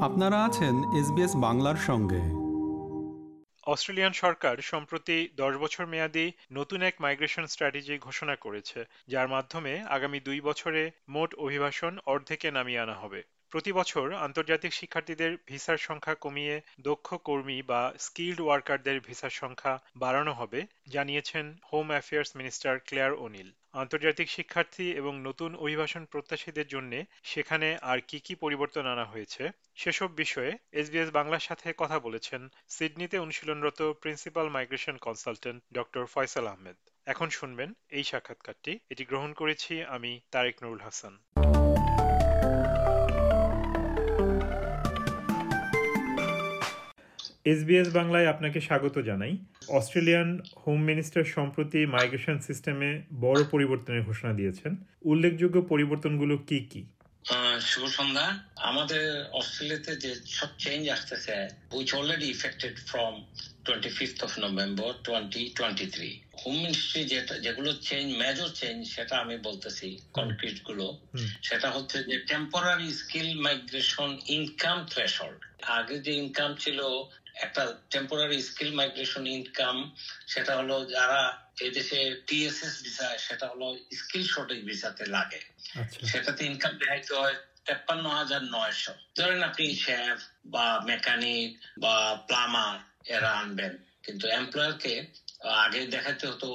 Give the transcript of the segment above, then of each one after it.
আপনারা আছেন এসবিএস বাংলার সঙ্গে। অস্ট্রেলিয়ান সরকার সম্প্রতি দশ বছর মেয়াদী নতুন এক মাইগ্রেশন স্ট্র্যাটেজি ঘোষণা করেছে, যার মাধ্যমে আগামী দুই বছরে মোট অভিবাসন অর্ধেকে নামিয়ে আনা হবে। প্রতি বছর আন্তর্জাতিক শিক্ষার্থীদের ভিসার সংখ্যা কমিয়ে দক্ষ কর্মী বা স্কিল্ড ওয়ার্কারদের ভিসার সংখ্যা বাড়ানো হবে, জানিয়েছেন home affairs minister Clare O'Neil আন্তর্জাতিক শিক্ষার্থী এবং নতুন অভিবাসন প্রত্যাশীদের জন্য সেখানে আর কি কি পরিবর্তন আনা হয়েছে, সেসব বিষয়ে এসবিএস বাংলার সাথে কথা বলেছেন সিডনিতে অনুশীলনরত principal migration consultant doctor Faisal Ahmed. এখন শুনবেন এই সাক্ষাৎকারটি। এটি গ্রহণ করেছি আমি তারেক নুরুল হাসান। এসবিএস বাংলায় আপনাকে স্বাগত জানাই। অস্ট্রেলিয়ান হোম মিনিস্টার সম্প্রতি মাইগ্রেশন সিস্টেমে বড় পরিবর্তনের ঘোষণা দিয়েছেন। উল্লেখযোগ্য পরিবর্তনগুলো কি কি? শুভ সন্ধ্যা। আমাদের অস্ট্রেলিয়াতে যে সব চেঞ্জ আসতেছে which already effected from twenty fifth of November twenty twenty three home ministry যেটা যেগুলো চেঞ্জ মেজর চেঞ্জ সেটা আমি বলতেছি কনক্রিটগুলো সেটা হচ্ছে যে temporary skill migration income threshold আগে যে ইনকাম ছিল একটা টেম্পোরারি স্কিল মাইগ্রেশন ইনকাম সেটা হলো যারা এই দেশে টিএসএস ভিসা সেটা হলো স্কিল শর্টেজ ভিসাতে লাগে। আচ্ছা। সেটাতে ইনকাম দেখাইতে হয় তেপ্পান্ন হাজার নয়শো। ধরেন আপনি শেফ বা মেকানিক বা প্লামার এরা আনবেন। কিন্তু এমপ্লয়ারকে আগে দেখাতে হতো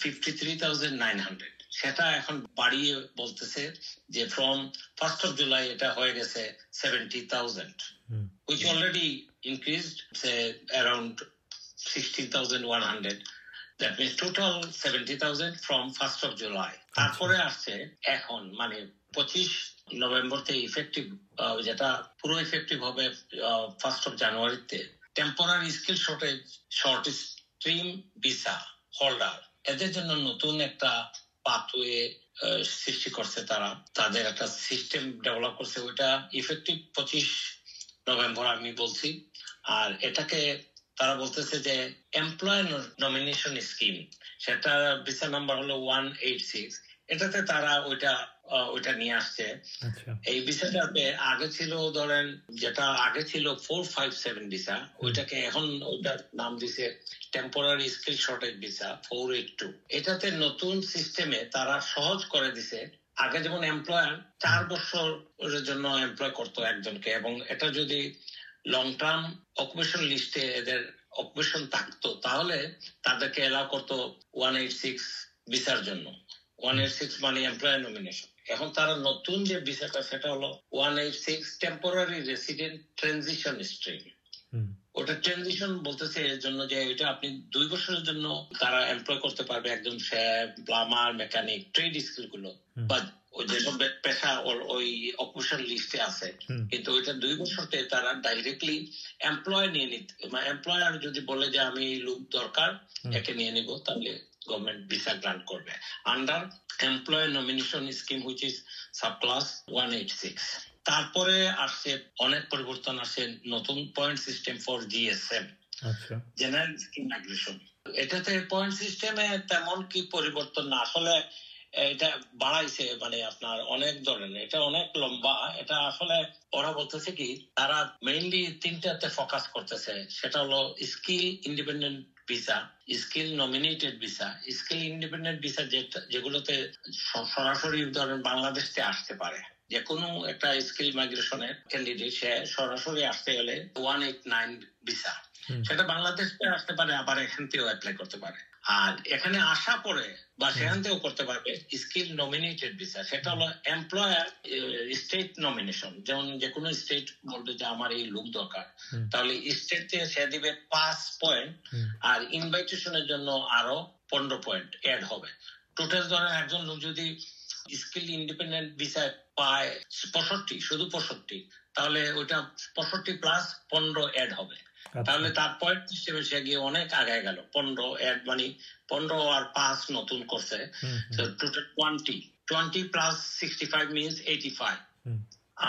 fifty three thousand nine hundred সেটা এখন বাড়িয়ে বলতেছে যে ফ্রম ফার্স্ট অফ জুলাই এটা হয়ে গেছে seventy thousand which already increased say around 16,100 that means total 70,000 from 1st of July. তারপরে আসছে এখন মানে পঁচিশ নভেম্বরতে ইফেক্টিভ যেটা পুরো ইফেক্টিভ হবে ফার্স্ট অফ জানুয়ারিতে temporary skill shortage short stream visa holder এদের জন্য নতুন একটা পাথওয়ে সৃষ্টি করছে তারা। তাদের একটা সিস্টেম ডেভেলপ করছে। ওইটা ইফেক্টিভ পঁচিশ নভেম্বর আমি বলছি। আর এটাকে তারা বলতেছে যে এমপ্লয় নমিনেশন স্কিম সেটা ভিসা নাম্বার হলো ওয়ান এইট সিক্স এটাতে তারা ওইটা ওইটা নিয়ে আসছে। আচ্ছা। এই ভিসাটাতে আগে ছিল ধরেন যেটা আগে ছিল ফোর ফাইভ সেভেন ভিসা ওইটাকে এখন ওইটার নাম দিছে temporary skill shortage visa four eight two এটাতে নতুন সিস্টেমে তারা সহজ করে দিছে আগে যেমন এমপ্লয়ার চার বছরের জন্য এমপ্লয় করতো একজনকে এবং এটা যদি লং টার্ম অকুপেশন লিস্টে এদের অকুপেশন থাকতো, তাহলে তাদেরকে এলাও করতো ওয়ান এইট সিক্স ভিসার জন্য। ওয়ান এইট সিক্স মানে এমপ্লয়ার নমিনেশন এখন তারা নতুন যে ভিসাটা, সেটা হলো one eight six temporary resident transition stream ওটা ট্রানজিশন বলতেছে এর জন্য যে এটা আপনি দুই বছরের জন্য তারা এমপ্লয় করতে পারবে একজন শেফ প্লামার মেকানিক ট্রেড স্কিলগুলো। বা যেসব পেশা ওই অকুপেশন লিস্টে আছে কিন্তু ওইটা দুই বছরতে তারা ডাইরেক্টলি এমপ্লয় নিয়ে নিতে। এমপ্লয়ার যদি বলে যে আমি লুক দরকার একে নিয়ে নিব তাহলে গভর্নমেন্ট ভিসা গ্রান্ট করবে। Under employ nomination scheme which is sub class one eight six তারপরে আসছে অনেক পরিবর্তন আসছে নতুন point system for GSM general scheme migration এটাতে পয়েন্ট সিস্টেমে তেমন কি পরিবর্তন না আসলে এটা বাড়াইছে মানে আপনার অনেক ধরনের এটা অনেক লম্বা এটা আসলে ওরা বলতেছে কি তারা মেইনলি তিনটাতে ফোকাস করতেছে সেটা হলো skill independent visa skill nominated visa skill independent visa যেগুলোতে সরাসরি ধরেন বাংলাদেশে আসতে পারে। যে কোনো একটা স্কিল মাইগ্রেশনের ক্যান্ডিডেট সে সরাসরি আসতে গেলে ওয়ান এইট নাইন ভিসা সেটা বাংলাদেশ থেকে আসতে পারে আবার এখান থেকেও অ্যাপ্লাই করতে পারে। আর এখানে আসা পরে বা সেখান থেকেও করতে পারবে স্কিল নমিনেটেড ভিসা সেটা হলো এমপ্লয়ার স্টেট নমিনেশন যেমন যে কোনো স্টেট বলবে যে আমার এই লোক দরকার। তাহলে স্টেট থেকে সে দিবে পাঁচ পয়েন্ট আর ইনভাইটেশনের জন্য আরও পনেরো পয়েন্ট অ্যাড হবে। টোটাল ধরেন একজন লোক যদি স্কিল ইন্ডিপেন্ডেন্ট ভিসা পায় পঁয়ষট্টি শুধু পঁয়ষট্টি। তাহলে ওইটা পঁয়ষট্টি প্লাস পনেরো অ্যাড হবে। আচ্ছা। তাহলে তার পয়েন্ট হিসেবে সে গিয়ে অনেক আগায় গেল। পনেরো অ্যাড মানে পনেরো আর পাঁচ নতুন করছে। Total twenty twenty plus sixty five means eighty five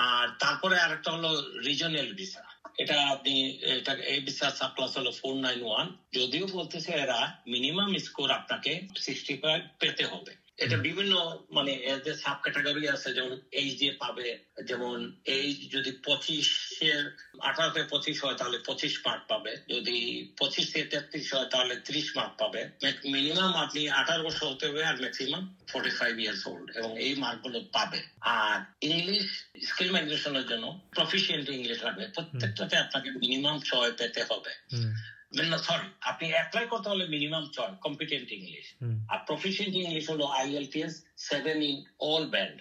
আর তারপরে আরেকটা হলো রিজনাল ভিসা এটা আপনি এটা এই ভিসা সাব ক্লাস হলো ফোর নাইন ওয়ান যদিও বলতেছে এরা মিনিমাম স্কোর আপনাকে সিক্সটি ফাইভ পেতে হবে। এটা বিভিন্ন মানে এদের সাব ক্যাটাগরি আছে যেমন এইচ দিয়ে পাবে যেমন এইচ যদি পঁচিশের আঠারো থেকে পঁচিশ হয় তাহলে পঁচিশ মার্ক পাবে। যদি পঁচিশ থেকে তেত্রিশ হয় তাহলে ত্রিশ মার্ক পাবে। মিনিমাম আপনি আঠারো বছর হতে হবে আর maximum forty five years old এবং এই মার্কগুলো পাবে। আর ইংলিশ স্কিল মাইগ্রেশনের জন্য প্রফিসিয়েন্ট ইংলিশ লাগবে। প্রত্যেকটাতে আপনাকে মিনিমাম ছয় পেতে হবে। সরি আপনি অ্যাপ্লাই করতে হলে মিনিমাম চয় কম্পিটেন্ট ইংলিশ আর প্রফিসিয়েন্ট ইংলিশ হলো IELTS seven in all band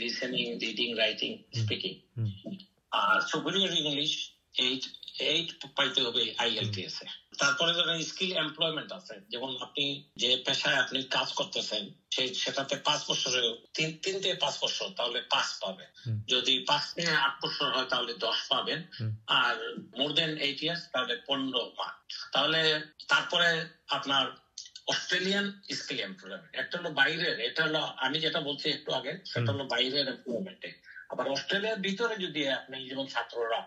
listening reading writing speaking R superior English eight eight পাইতে হবে আইএলটিএস এ। তারপরে ধরেন স্কিল এমপ্লয়মেন্ট আছে। যেমন আপনি যে পেশায় আপনি কাজ করতেছেন সেই সেটাতে পাঁচ বছরে তিন তিন থেকে পাঁচ বছর তাহলে পাঁচ পাবে যদি পাঁচ থেকে আট বছর হয় তাহলে দশ পাবেন। আর মোর দেন এইট ইয়ার্স তাহলে পনেরো মার্ক তাহলে তারপরে আপনার অস্ট্রেলিয়ান স্কিল এমপ্লয়মেন্ট একটা হলো বাইরের এটা হলো আমি যেটা বলছি একটু আগে সেটা হলো বাইরের এমপ্লয়মেন্টে আবার অস্ট্রেলিয়ার ভিতরে যদি আপনি যেমন ছাত্ররা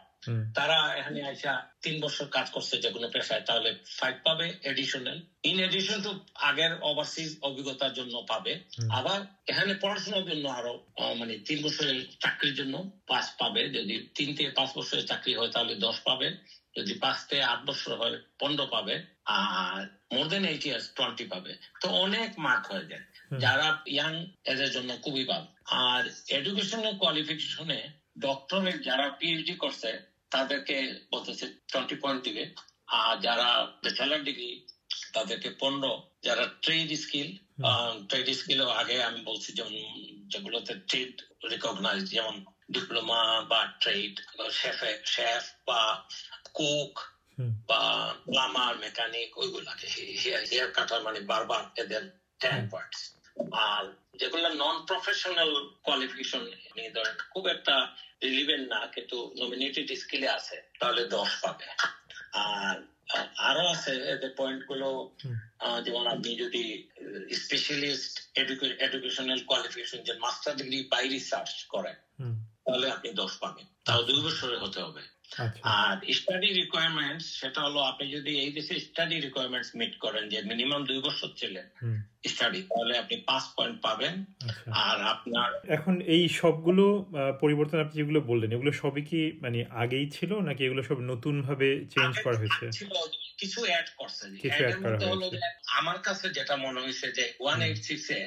তারা এখানে আইসা তিন বছর কাজ করছে যে কোনো পেশায় তাহলে ফাইভ পাবে এডিশনাল ইন এডিশন টু আগের ওভারসিজ অভিজ্ঞতার জন্য পাবে আবার এখানে পড়াশোনার জন্য আরও মানে তিন বছরের চাকরির জন্য পাঁচ পাবে। যদি তিন থেকে পাঁচ বছরের চাকরি হয় তাহলে দশ পাবে। যদি পাঁচ থেকে আট বছর হয় পনেরো পাবে। আর more than eight years twenty পাবে। তো অনেক মার্ক হয়ে যায়। যারা ইয়াং এদের জন্য খুবই ভালো। আর এডুকেশনাল কোয়ালিফিকেশনে ডক্টরেট যারা পিএইচডি করছে তাদেরকে বলতেছে টোয়েন্টি পয়েন্ট দিবে। আর যারা ব্যাচেলার ডিগ্রি তাদেরকে পনেরো। যারা ট্রেড স্কিল ট্রেড স্কিল আগে আমি বলছি যেমন যেগুলোতে ট্রেড রিকগনাইজ যেমন ডিপ্লোমা বা ট্রেড শেফে শেফ বা কুক বা প্লামার মেকানিক ওইগুলাকে হেয়ার কাটার মানে বারবার এদের টেন পার্টস আর যেগুলো নন প্রফেশনাল কোয়ালিফিকেশন নিয়ে ধরেন খুব একটা রিলিভেন্ট না কিন্তু নমিনেটেড স্কিলে আছে তাহলে দশ পাবে। আর আরও আছে এদের পয়েন্টগুলো যেমন আপনি যদি স্পেশালিস্ট এডুকেশনাল কোয়ালিফিকেশন যে মাস্টার ডিগ্রি বাই রিসার্চ করেন তাহলে আপনি দশ পাবেন। তাও দুই বছরে হতে হবে। আর স্টাডি রিকোয়ারমেন্টস সেটা হলো আপনি যদি এই দেশে স্টাডি রিকোয়ারমেন্টস মিট করেন যে মিনিমাম দুই বছর ছিলেন স্টাডি তাহলে আপনি পাঁচ পয়েন্ট পাবেন। আর আপনার এখন এই সবগুলো পরিবর্তন আপনি যেগুলো বললেন এগুলো সবই কি মানে আগেই ছিল নাকি এগুলো সব নতুন ভাবে চেঞ্জ করা হয়েছে? কিছু অ্যাড করছে আমার কাছে যেটা মনে হয়েছে যে ওয়ান এইট সিক্স এ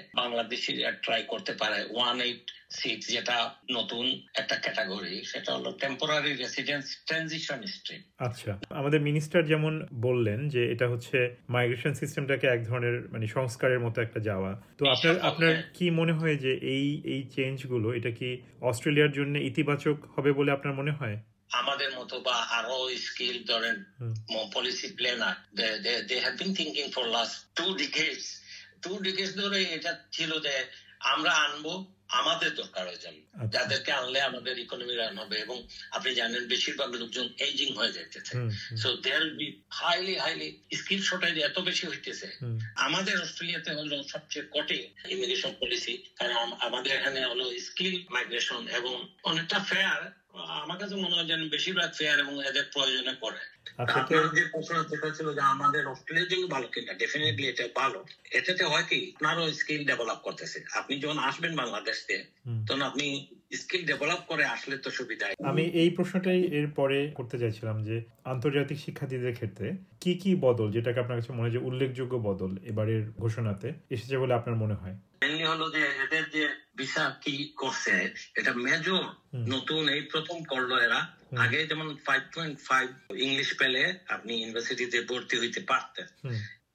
ট্রাই করতে পারে। ওয়ান এইট সিক্স যেটা নতুন একটা ক্যাটাগরি সেটা হলো টেম্পোরারি রেসিডেন্স ট্রানজিশন স্ট্রিম আচ্ছা। আমাদের মিনিস্টার যেমন বললেন যে এটা হচ্ছে মাইগ্রেশন সিস্টেমটাকে এক ধরনের মানে সংস্কারের মতো একটা যাওয়া। তো আপনার আপনার কি মনে হয় যে এই এই চেঞ্জগুলো এটা কি অস্ট্রেলিয়ার জন্য ইতিবাচক হবে বলে আপনার মনে হয়? আমাদের মতো বা আরও স্কিল ধরেন policy planner they have been thinking for last two decades two decades ধরে এটা ছিল যে আমরা আনব আমাদের দরকার হয়ে যাবে। যাদেরকে আনলে আমাদের ইকোনমি রান হবে এবং আপনি জানেন বেশিরভাগ লোকজন এজিং হয়ে যাইতেছে। So there be highly highly skill shortage এত বেশি হইতেছে। আমাদের অস্ট্রেলিয়াতে হলো সবচেয়ে কঠিন ইমিগ্রেশন পলিসি কারণ আমাদের এখানে হলো স্কিল মাইগ্রেশন এবং অনেকটা ফেয়ার আমার কাছে মনে হয় যেন বেশিরভাগ ফেয়ার এবং এদের প্রয়োজনে পড়ে। আপনার যে প্রশ্ন যেটা ছিল যে আমাদের অস্ট্রেলিয়ার জন্য ভালো কিনা? ডেফিনেটলি এটা ভালো। এটাতে হয় কি আপনারও স্কিল ডেভেলপ করতেছে। আপনি যখন আসবেন বাংলাদেশ থেকে তখন আপনি স্কিল ডেভেলপ করে আসলে তো সুবিধা আমি এই প্রশ্নটাই করতে চাইছিলাম যে আন্তর্জাতিক শিক্ষার্থীদের ক্ষেত্রে কি কি বদল যেটাকে আপনার কাছে মনে হয় উল্লেখযোগ্য বদল এবারের ঘোষণাতে এসেছে বলে আপনার মনে হয়? মেনলি হলো যে এদের যে ভিসা কি করছে এটা মেজর নতুন এই প্রথম করল এরা। আগে যেমন ফাইভ পয়েন্ট ফাইভ ইংলিশ পেলে আপনি ইউনিভার্সিটিতে ভর্তি হইতে পারতেন।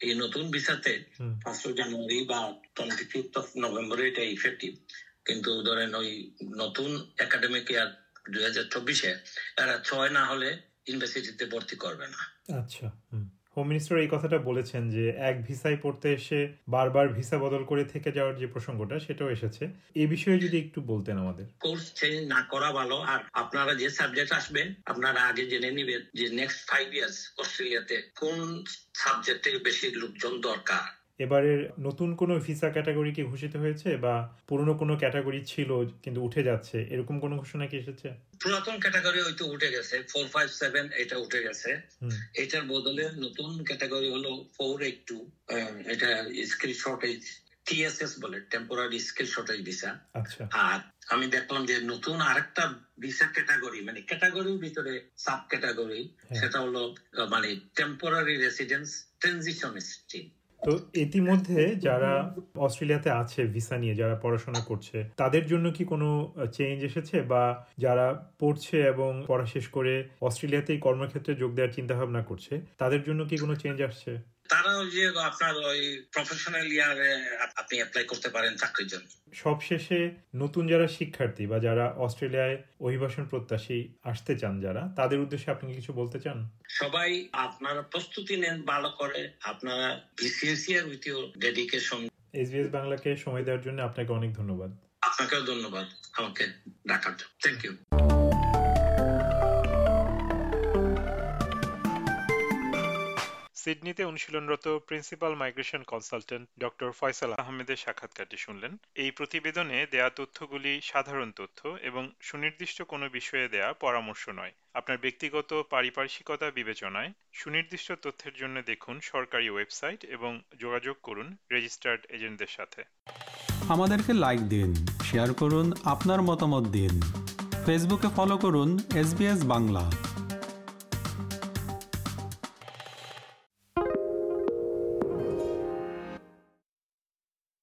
এই নতুন ভিসাতে ফার্স্ট জানুয়ারি বা টোয়েন্টি ফিফথ অফ নভেম্বরে এটা ইফেক্টিভ কিন্তু ধরেন ওই নতুন একাডেমিক ইয়ার দুই হাজার চব্বিশে এরা ছয় না হলে ইউনিভার্সিটিতে ভর্তি করবে না। আচ্ছা হোম। মিনিস্টার এই কথাটা বলেছেন যে এক ভিসায় পড়তে এসে বারবার ভিসা বদল করে থেকে যাওয়ার যে প্রসঙ্গটা সেটাও এসেছে। এই বিষয়ে যদি একটু বলতেন আমাদের। কোর্স চেঞ্জ না করা ভালো আর আপনারা যে সাবজেক্ট আসবেন আপনারা আগে জেনে নিবেন যে নেক্সট ফাইভ ইয়ার্স অস্ট্রেলিয়াতে কোন সাবজেক্টে বেশি লোকজন দরকার। এবারের নতুন কোনো ভিসা ক্যাটাগরি কি ঘোষিত হয়েছে বা পুরনো কোনো ক্যাটাগরি ছিল কিন্তু উঠে যাচ্ছে? এরকম কোনো ঘোষণা কি এসেছে? পুরাতন ক্যাটাগরি হয়তো উঠে গেছে। ফোর ফাইভ সেভেন এটা উঠে গেছে। এটার বদলে নতুন ক্যাটাগরি হলো ফোর এইট টু এটা স্কিল শর্টেজ টিএসএস বলে টেম্পোরারি স্কিল শর্টেজ ভিসা আচ্ছা। আর আমি দেখলাম যে নতুন আরেকটা ভিসা ক্যাটাগরি মানে ক্যাটাগরির ভিতরে সাব ক্যাটাগরি। সেটা হলো মানে টেম্পোরারি রেসিডেন্স ট্রানজিশন স্ট্রিম তো ইতিমধ্যে যারা অস্ট্রেলিয়াতে আছে, ভিসা নিয়ে যারা পড়াশোনা করছে, তাদের জন্য কি কোনো চেঞ্জ এসেছে? বা যারা পড়ছে এবং পড়া শেষ করে অস্ট্রেলিয়াতেই কর্মক্ষেত্রে যোগ দেওয়ার চিন্তা ভাবনা করছে, তাদের জন্য কি কোনো চেঞ্জ আসছে? তারা ওই যে আপনার ওই প্রফেশনাল ইয়ারে আপনি অ্যাপ্লাই করতে পারেন চাকরির জন্য। সবশেষে নতুন যারা শিক্ষার্থী বা যারা অস্ট্রেলিয়ায় অভিবাসন প্রত্যাশী আসতে চান যারা তাদের উদ্দেশ্যে আপনি কিছু বলতে চান? সবাই আপনারা প্রস্তুতি নেন ভালো করে আপনারা বিসিএসিয়ার উইথ ইউর ডেডিকেশন এসবিএস বাংলাকে সময় দেওয়ার জন্য আপনাকে অনেক ধন্যবাদ। আপনাকেও ধন্যবাদ আমাকে ডাকার জন্য। থ্যাংক ইউ সিডনিতে অনুশীলনরত principal migration consultant doctor Faisal আহমেদের সাক্ষাৎকারটি শুনলেন। এই প্রতিবেদনে দেয়া তথ্যগুলি সাধারণ তথ্য এবং সুনির্দিষ্ট কোনো বিষয়ে দেয়া পরামর্শ নয়। আপনার ব্যক্তিগত পারিপার্শ্বিকতা বিবেচনায় সুনির্দিষ্ট তথ্যের জন্য দেখুন সরকারি ওয়েবসাইট এবং যোগাযোগ করুন রেজিস্টার্ড এজেন্টদের সাথে। আমাদেরকে লাইক দিন, শেয়ার করুন, আপনার মতামত দিন। ফেসবুকে ফলো করুন এসবিএস বাংলা।